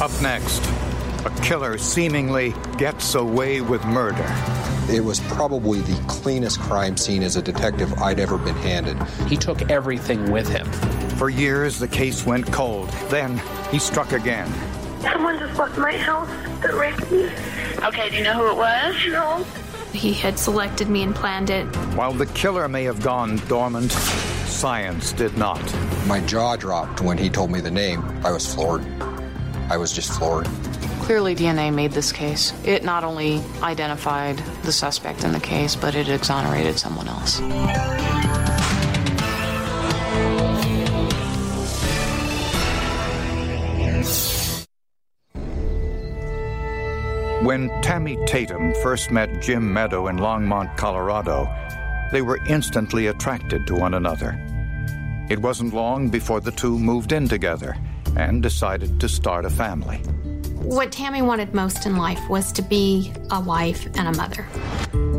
Up next, a killer seemingly gets away with murder. It was probably the cleanest crime scene as a detective I'd ever been handed. He took everything with him. For years, the case went cold. Then he struck again. Someone just left my house that raped me. Okay, do you know who it was? No. He had selected me and planned it. While the killer may have gone dormant, science did not. My jaw dropped when he told me the name. I was floored. I was just floored. Clearly, DNA made this case. It not only identified the suspect in the case, but it exonerated someone else. When Tammy Tatum first met Jim Meadow in Longmont, Colorado, they were instantly attracted to one another. It wasn't long before the two moved in together and decided to start a family. What Tammy wanted most in life was to be a wife and a mother.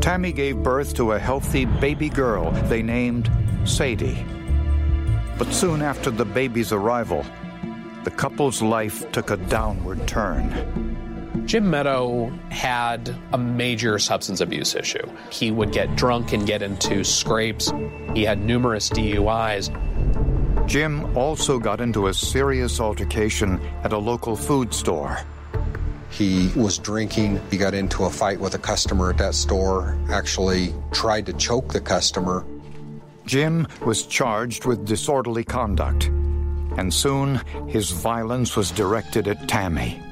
Tammy gave birth to a healthy baby girl they named Sadie. But soon after the baby's arrival, the couple's life took a downward turn. Jim Meadow had a major substance abuse issue. He would get drunk and get into scrapes. He had numerous DUIs. Jim also got into a serious altercation at a local food store. He was drinking. He got into a fight with a customer at that store, actually tried to choke the customer. Jim was charged with disorderly conduct, and soon his violence was directed at Tammy.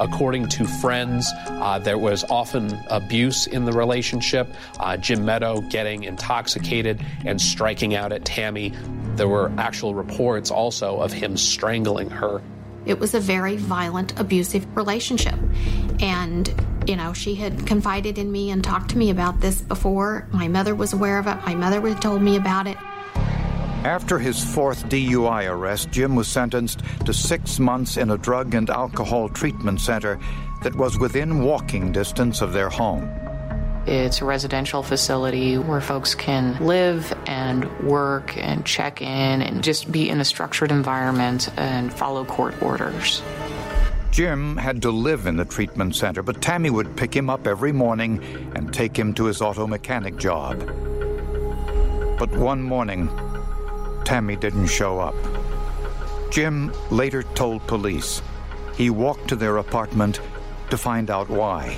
According to friends, uh, there was often abuse in the relationship. Uh, Jim Meadow getting intoxicated and striking out at Tammy. There were actual reports also of him strangling her. It was a very violent, abusive relationship. And, you know, she had confided in me and talked to me about this before. My mother was aware of it. My mother had told me about it. After his fourth DUI arrest, Jim was sentenced to six months in a drug and alcohol treatment center that was within walking distance of their home. It's a residential facility where folks can live and work and check in and just be in a structured environment and follow court orders. Jim had to live in the treatment center, but Tammy would pick him up every morning and take him to his auto mechanic job. But one morning, Tammy didn't show up. Jim later told police he walked to their apartment to find out why,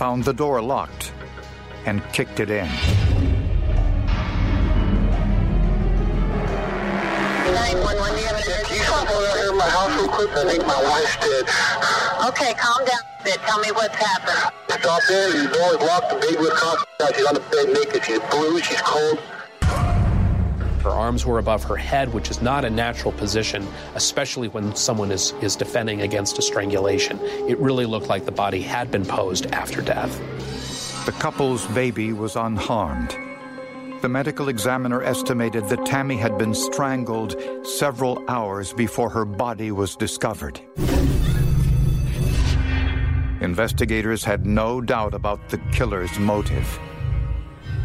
found the door locked, and kicked it in. 911, do you have an emergency? Can you step over here in my house real quick? I think my wife's dead. Okay, calm down a bit. Tell me what's happened. It's out there. The door is locked. The baby was caught. She's on the bed naked. She's blue. She's cold. Her arms were above her head, which is not a natural position, especially when someone is, is defending against a strangulation. It really looked like the body had been posed after death. The couple's baby was unharmed. The medical examiner estimated that Tammy had been strangled several hours before her body was discovered. Investigators had no doubt about the killer's motive.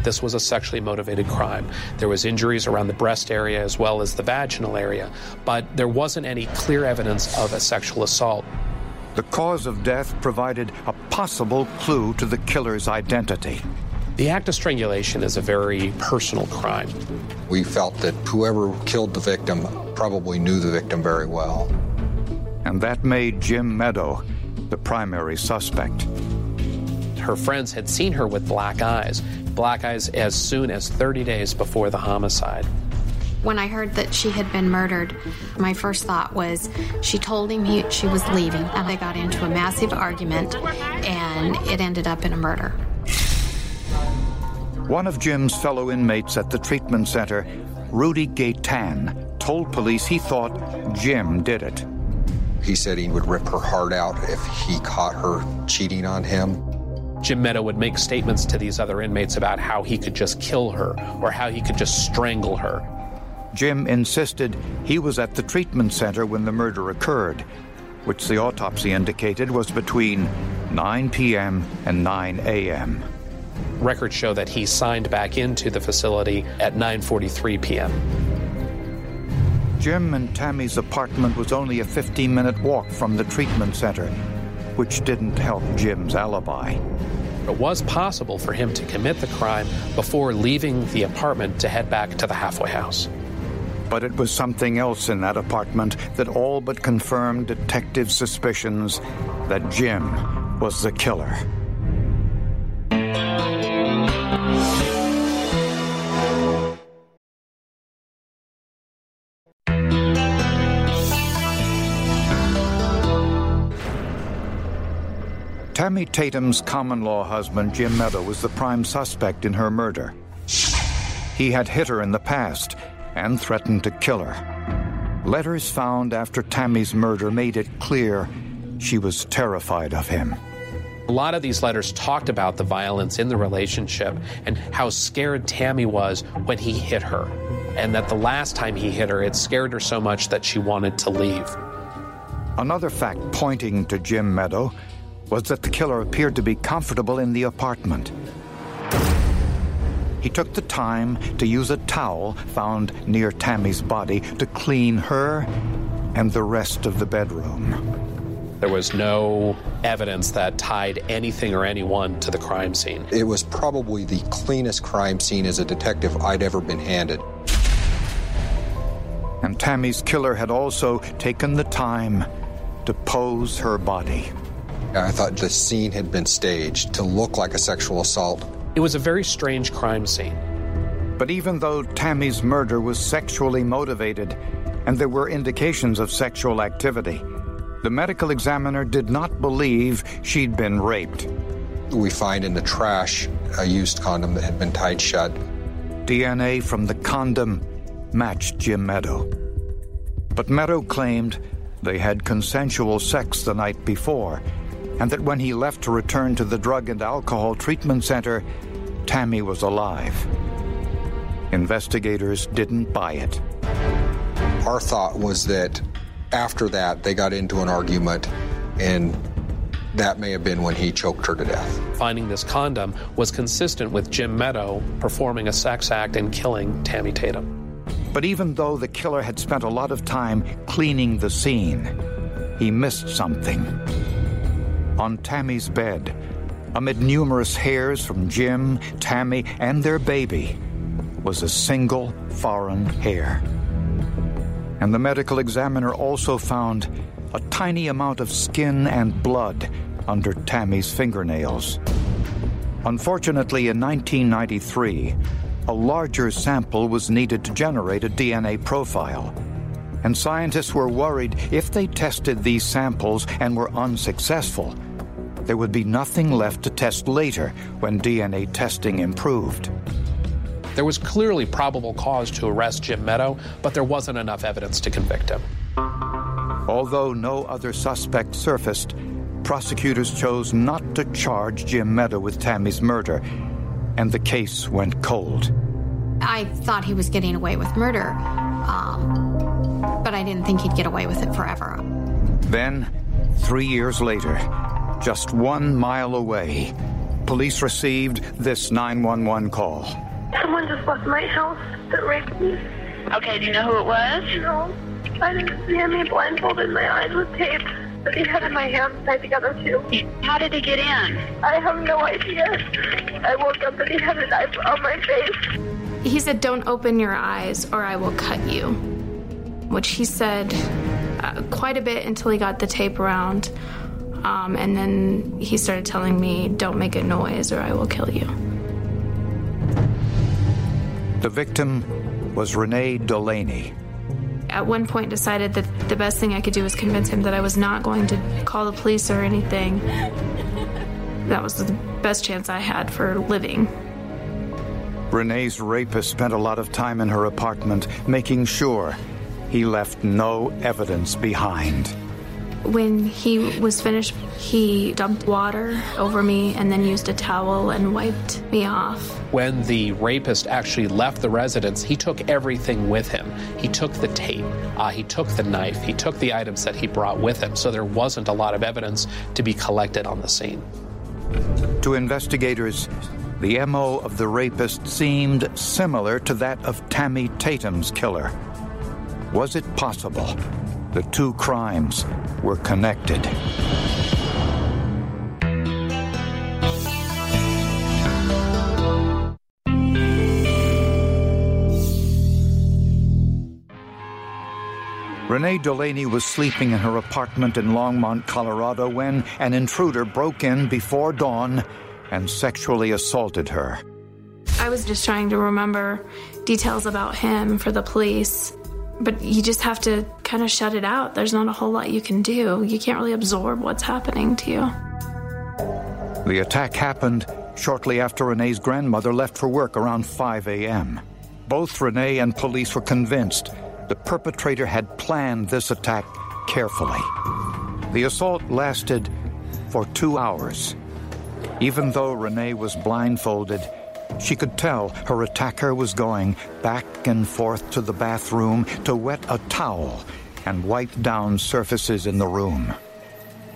This was a sexually motivated crime. There was injuries around the breast area as well as the vaginal area, but there wasn't any clear evidence of a sexual assault. The cause of death provided a possible clue to the killer's identity. The act of strangulation is a very personal crime. We felt that whoever killed the victim probably knew the victim very well. And that made Jim Meadow the primary suspect. Her friends had seen her with black eyes, black eyes as soon as 30 days before the homicide. When I heard that she had been murdered, my first thought was she told him he, she was leaving, and they got into a massive argument, and it ended up in a murder. One of Jim's fellow inmates at the treatment center, Rudy Gaytan, told police he thought Jim did it. He said he would rip her heart out if he caught her cheating on him. Jim Meadow would make statements to these other inmates about how he could just kill her or how he could just strangle her. Jim insisted he was at the treatment center when the murder occurred, which the autopsy indicated was between 9 p.m. and 9 a.m. Records show that he signed back into the facility at 9:43 p.m. Jim and Tammy's apartment was only a 15 minute walk from the treatment center, which didn't help Jim's alibi. It was possible for him to commit the crime before leaving the apartment to head back to the halfway house. But it was something else in that apartment that all but confirmed detectives' suspicions that Jim was the killer. Tammy Tatum's common law husband, Jim Meadow, was the prime suspect in her murder. He had hit her in the past and threatened to kill her. Letters found after Tammy's murder made it clear she was terrified of him. A lot of these letters talked about the violence in the relationship and how scared Tammy was when he hit her, and that the last time he hit her, it scared her so much that she wanted to leave. Another fact pointing to Jim Meadow was that the killer appeared to be comfortable in the apartment. He took the time to use a towel found near Tammy's body to clean her and the rest of the bedroom. There was no evidence that tied anything or anyone to the crime scene. It was probably the cleanest crime scene as a detective I'd ever been handed. And Tammy's killer had also taken the time to pose her body. I thought the scene had been staged to look like a sexual assault. It was a very strange crime scene. But even though Tammy's murder was sexually motivated and there were indications of sexual activity, the medical examiner did not believe she'd been raped. We find in the trash a used condom that had been tied shut. DNA from the condom matched Jim Meadow. But Meadow claimed they had consensual sex the night before and that when he left to return to the drug and alcohol treatment center, Tammy was alive. Investigators didn't buy it. Our thought was that after that, they got into an argument, and that may have been when he choked her to death. Finding this condom was consistent with Jim Meadow performing a sex act and killing Tammy Tatum. But even though the killer had spent a lot of time cleaning the scene, he missed something. On Tammy's bed, amid numerous hairs from Jim, Tammy, and their baby, was a single foreign hair. And the medical examiner also found a tiny amount of skin and blood under Tammy's fingernails. Unfortunately, in 1993, a larger sample was needed to generate a DNA profile. And scientists were worried if they tested these samples and were unsuccessful, there would be nothing left to test later when DNA testing improved. There was clearly probable cause to arrest Jim Meadow, but there wasn't enough evidence to convict him. Although no other suspect surfaced, prosecutors chose not to charge Jim Meadow with Tammy's murder, and the case went cold. I thought he was getting away with murder, um, but I didn't think he'd get away with it forever. Then, three years later, just one mile away, police received this 911 call. Someone just left my house that raped me. Okay, do you know who it was? No. I didn't see him. He blindfolded my eyes with tape. But he had my hands tied together too. How did he get in? I have no idea. I woke up and he had a knife on my face. He said, Don't open your eyes or I will cut you. Which he said uh, quite a bit until he got the tape around. Um, and then he started telling me, Don't make a noise or I will kill you. The victim was Renee Delaney. At one point, decided that the best thing I could do was convince him that I was not going to call the police or anything. That was the best chance I had for living. Renee's rapist spent a lot of time in her apartment making sure he left no evidence behind. When he was finished, he dumped water over me and then used a towel and wiped me off. When the rapist actually left the residence, he took everything with him. He took the tape, uh, he took the knife, he took the items that he brought with him, so there wasn't a lot of evidence to be collected on the scene. To investigators, the MO of the rapist seemed similar to that of Tammy Tatum's killer. Was it possible the two crimes were connected? Renee Delaney was sleeping in her apartment in Longmont, Colorado, when an intruder broke in before dawn and sexually assaulted her. I was just trying to remember details about him for the police, but you just have to kind of shut it out. There's not a whole lot you can do. You can't really absorb what's happening to you. The attack happened shortly after Renee's grandmother left for work around 5 a.m. Both Renee and police were convinced the perpetrator had planned this attack carefully. The assault lasted for two hours. Even though Renee was blindfolded, she could tell her attacker was going back and forth to the bathroom to wet a towel and wipe down surfaces in the room.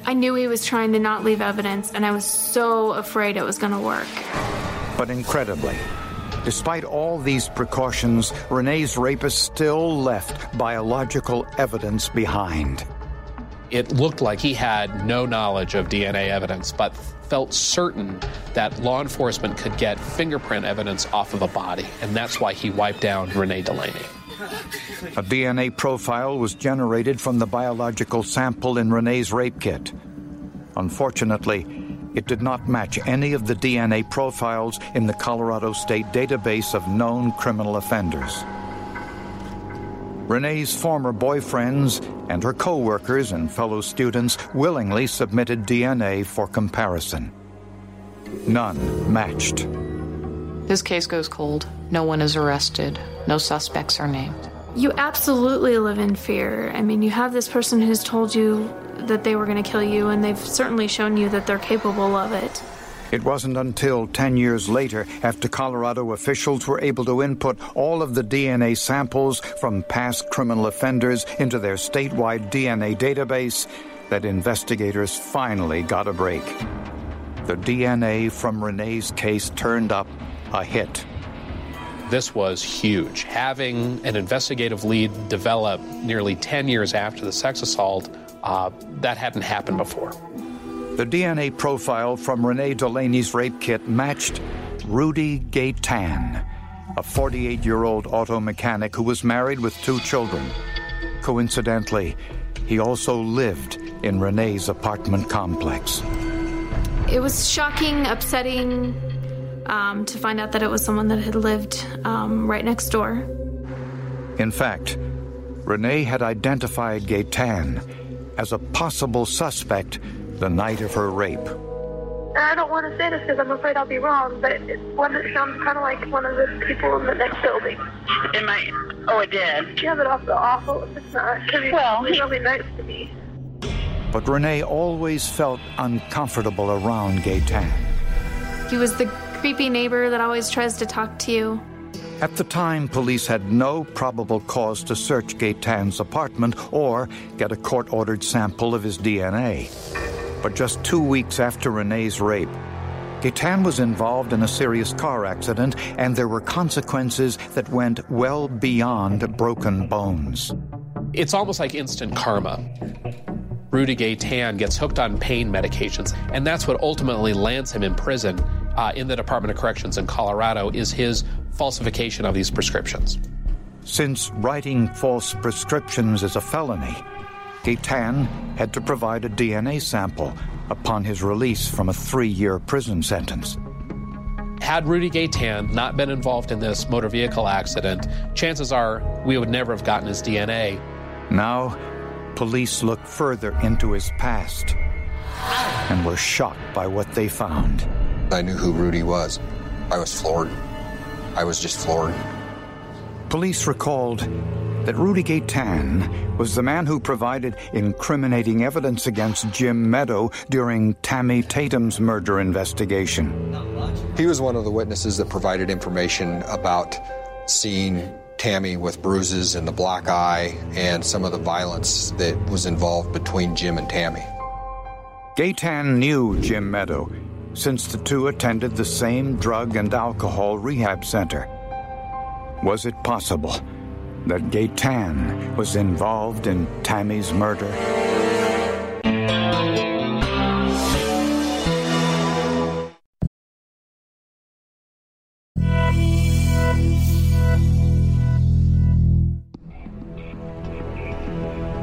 I knew he was trying to not leave evidence, and I was so afraid it was going to work. But incredibly, Despite all these precautions, Renee's rapist still left biological evidence behind. It looked like he had no knowledge of DNA evidence, but felt certain that law enforcement could get fingerprint evidence off of a body, and that's why he wiped down Renee Delaney. A DNA profile was generated from the biological sample in Renee's rape kit. Unfortunately, it did not match any of the DNA profiles in the Colorado State database of known criminal offenders. Renee's former boyfriends and her co workers and fellow students willingly submitted DNA for comparison. None matched. This case goes cold. No one is arrested. No suspects are named. You absolutely live in fear. I mean, you have this person who's told you that they were going to kill you, and they've certainly shown you that they're capable of it. It wasn't until 10 years later, after Colorado officials were able to input all of the DNA samples from past criminal offenders into their statewide DNA database, that investigators finally got a break. The DNA from Renee's case turned up a hit. This was huge. Having an investigative lead develop nearly 10 years after the sex assault uh, that hadn't happened before. The DNA profile from Renee Delaney's rape kit matched Rudy Gaytan, a 48 year old auto mechanic who was married with two children. Coincidentally, he also lived in Renee's apartment complex. It was shocking, upsetting um, to find out that it was someone that had lived um, right next door. In fact, Renee had identified Gaytan as a possible suspect the night of her rape. I don't want to say this because I'm afraid I'll be wrong, but it, one that sounds kind of like one of the people in the next building. It might. Oh, it did. Yeah, but also awful if it's not. Because he's well, he, really nice to me. But Renee always felt uncomfortable around Gaytan. He was the creepy neighbor that always tries to talk to you. At the time, police had no probable cause to search Gaytan's apartment or get a court ordered sample of his DNA. But just two weeks after Renee's rape, Gaytan was involved in a serious car accident, and there were consequences that went well beyond broken bones. It's almost like instant karma. Rudy Gaytan gets hooked on pain medications, and that's what ultimately lands him in prison uh, in the Department of Corrections in Colorado is his falsification of these prescriptions. Since writing false prescriptions is a felony, Gaytan had to provide a DNA sample upon his release from a three year prison sentence. Had Rudy Gaytan not been involved in this motor vehicle accident, chances are we would never have gotten his DNA. Now, police looked further into his past and were shocked by what they found. I knew who Rudy was. I was floored. I was just floored. Police recalled that Rudy Gaytan was the man who provided incriminating evidence against Jim Meadow during Tammy Tatum's murder investigation. He was one of the witnesses that provided information about seeing Tammy with bruises and the black eye and some of the violence that was involved between Jim and Tammy. Gaytan knew Jim Meadow since the two attended the same drug and alcohol rehab center. Was it possible that Gaytan was involved in Tammy's murder?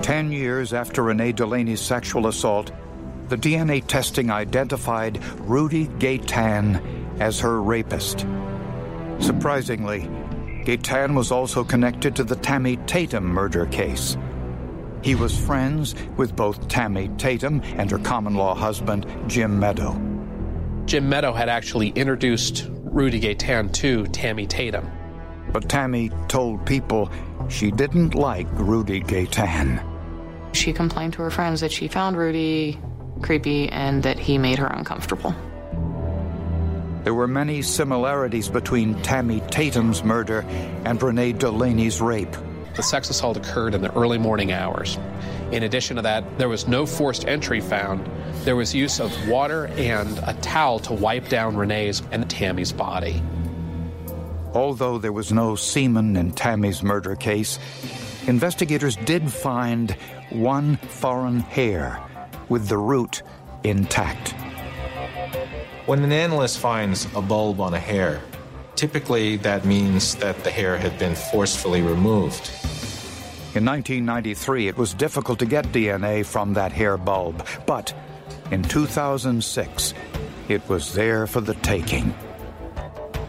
Ten years after Renee Delaney's sexual assault, the DNA testing identified Rudy Gaytan as her rapist. Surprisingly, Gaytan was also connected to the Tammy Tatum murder case. He was friends with both Tammy Tatum and her common law husband, Jim Meadow. Jim Meadow had actually introduced Rudy Gaytan to Tammy Tatum. But Tammy told people she didn't like Rudy Gaytan. She complained to her friends that she found Rudy creepy and that he made her uncomfortable. There were many similarities between Tammy Tatum's murder and Renee Delaney's rape. The sex assault occurred in the early morning hours. In addition to that, there was no forced entry found. There was use of water and a towel to wipe down Renee's and Tammy's body. Although there was no semen in Tammy's murder case, investigators did find one foreign hair with the root intact. When an analyst finds a bulb on a hair, typically that means that the hair had been forcefully removed. In 1993, it was difficult to get DNA from that hair bulb, but in 2006, it was there for the taking.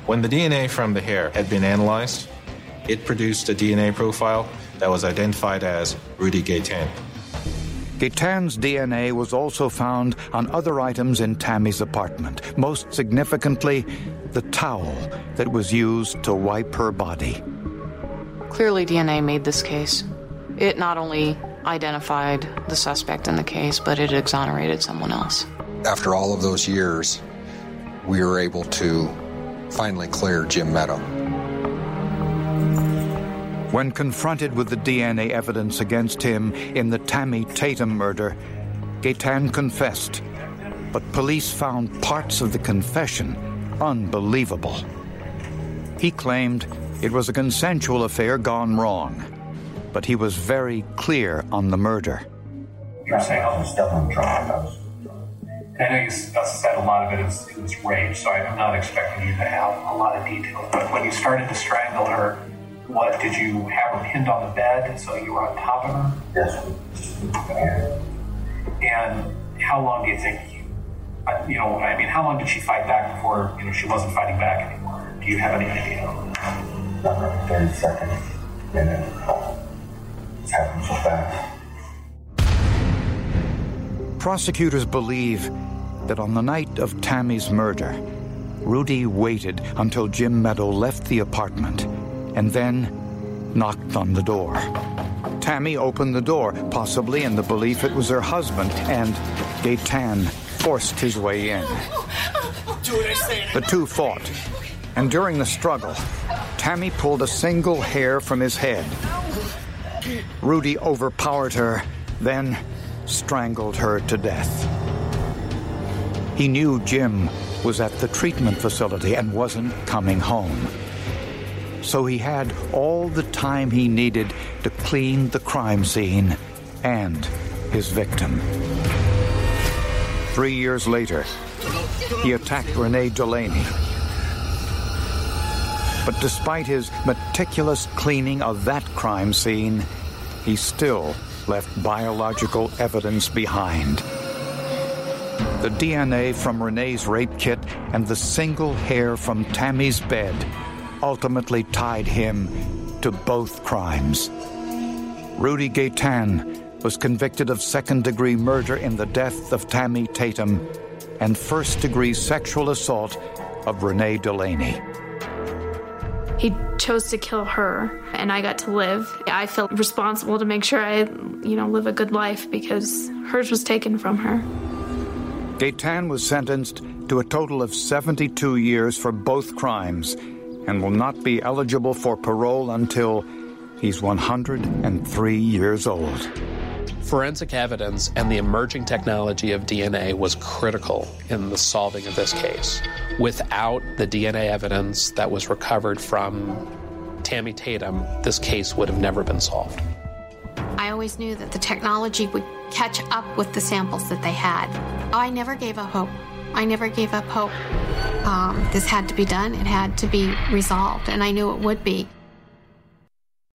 When the DNA from the hair had been analyzed, it produced a DNA profile that was identified as Rudy Gaytan. Gaytan's DNA was also found on other items in Tammy's apartment, most significantly, the towel that was used to wipe her body. Clearly, DNA made this case. It not only identified the suspect in the case, but it exonerated someone else. After all of those years, we were able to finally clear Jim Meadow. When confronted with the DNA evidence against him in the Tammy Tatum murder, Gaytan confessed, but police found parts of the confession unbelievable. He claimed it was a consensual affair gone wrong, but he was very clear on the murder. You're saying oh, I was definitely drunk. I I know you said a lot of it is, it was rape, so I'm not expecting you to have a lot of detail. But when you started to strangle her, what did you have her pinned on the bed so you were on top of her? Yes. And how long do you think you, uh, you know, I mean, how long did she fight back before you know she wasn't fighting back anymore? Do you have any idea? About 30 seconds, and then it happened so fast. Prosecutors believe that on the night of Tammy's murder, Rudy waited until Jim Meadow left the apartment and then knocked on the door. Tammy opened the door, possibly in the belief it was her husband, and Gaytan forced his way in. The two fought, and during the struggle, Tammy pulled a single hair from his head. Rudy overpowered her, then strangled her to death. He knew Jim was at the treatment facility and wasn't coming home. So he had all the time he needed to clean the crime scene and his victim. Three years later, he attacked Renee Delaney. But despite his meticulous cleaning of that crime scene, he still left biological evidence behind. The DNA from Renee's rape kit and the single hair from Tammy's bed ultimately tied him to both crimes. Rudy Gaytan was convicted of second degree murder in the death of Tammy Tatum and first degree sexual assault of Renee Delaney. He chose to kill her, and I got to live. I felt responsible to make sure I, you know, live a good life because hers was taken from her. Gaytan was sentenced to a total of 72 years for both crimes and will not be eligible for parole until he's 103 years old. Forensic evidence and the emerging technology of DNA was critical in the solving of this case. Without the DNA evidence that was recovered from Tammy Tatum, this case would have never been solved. I always knew that the technology would catch up with the samples that they had. I never gave up hope. I never gave up hope. Um, this had to be done, it had to be resolved, and I knew it would be.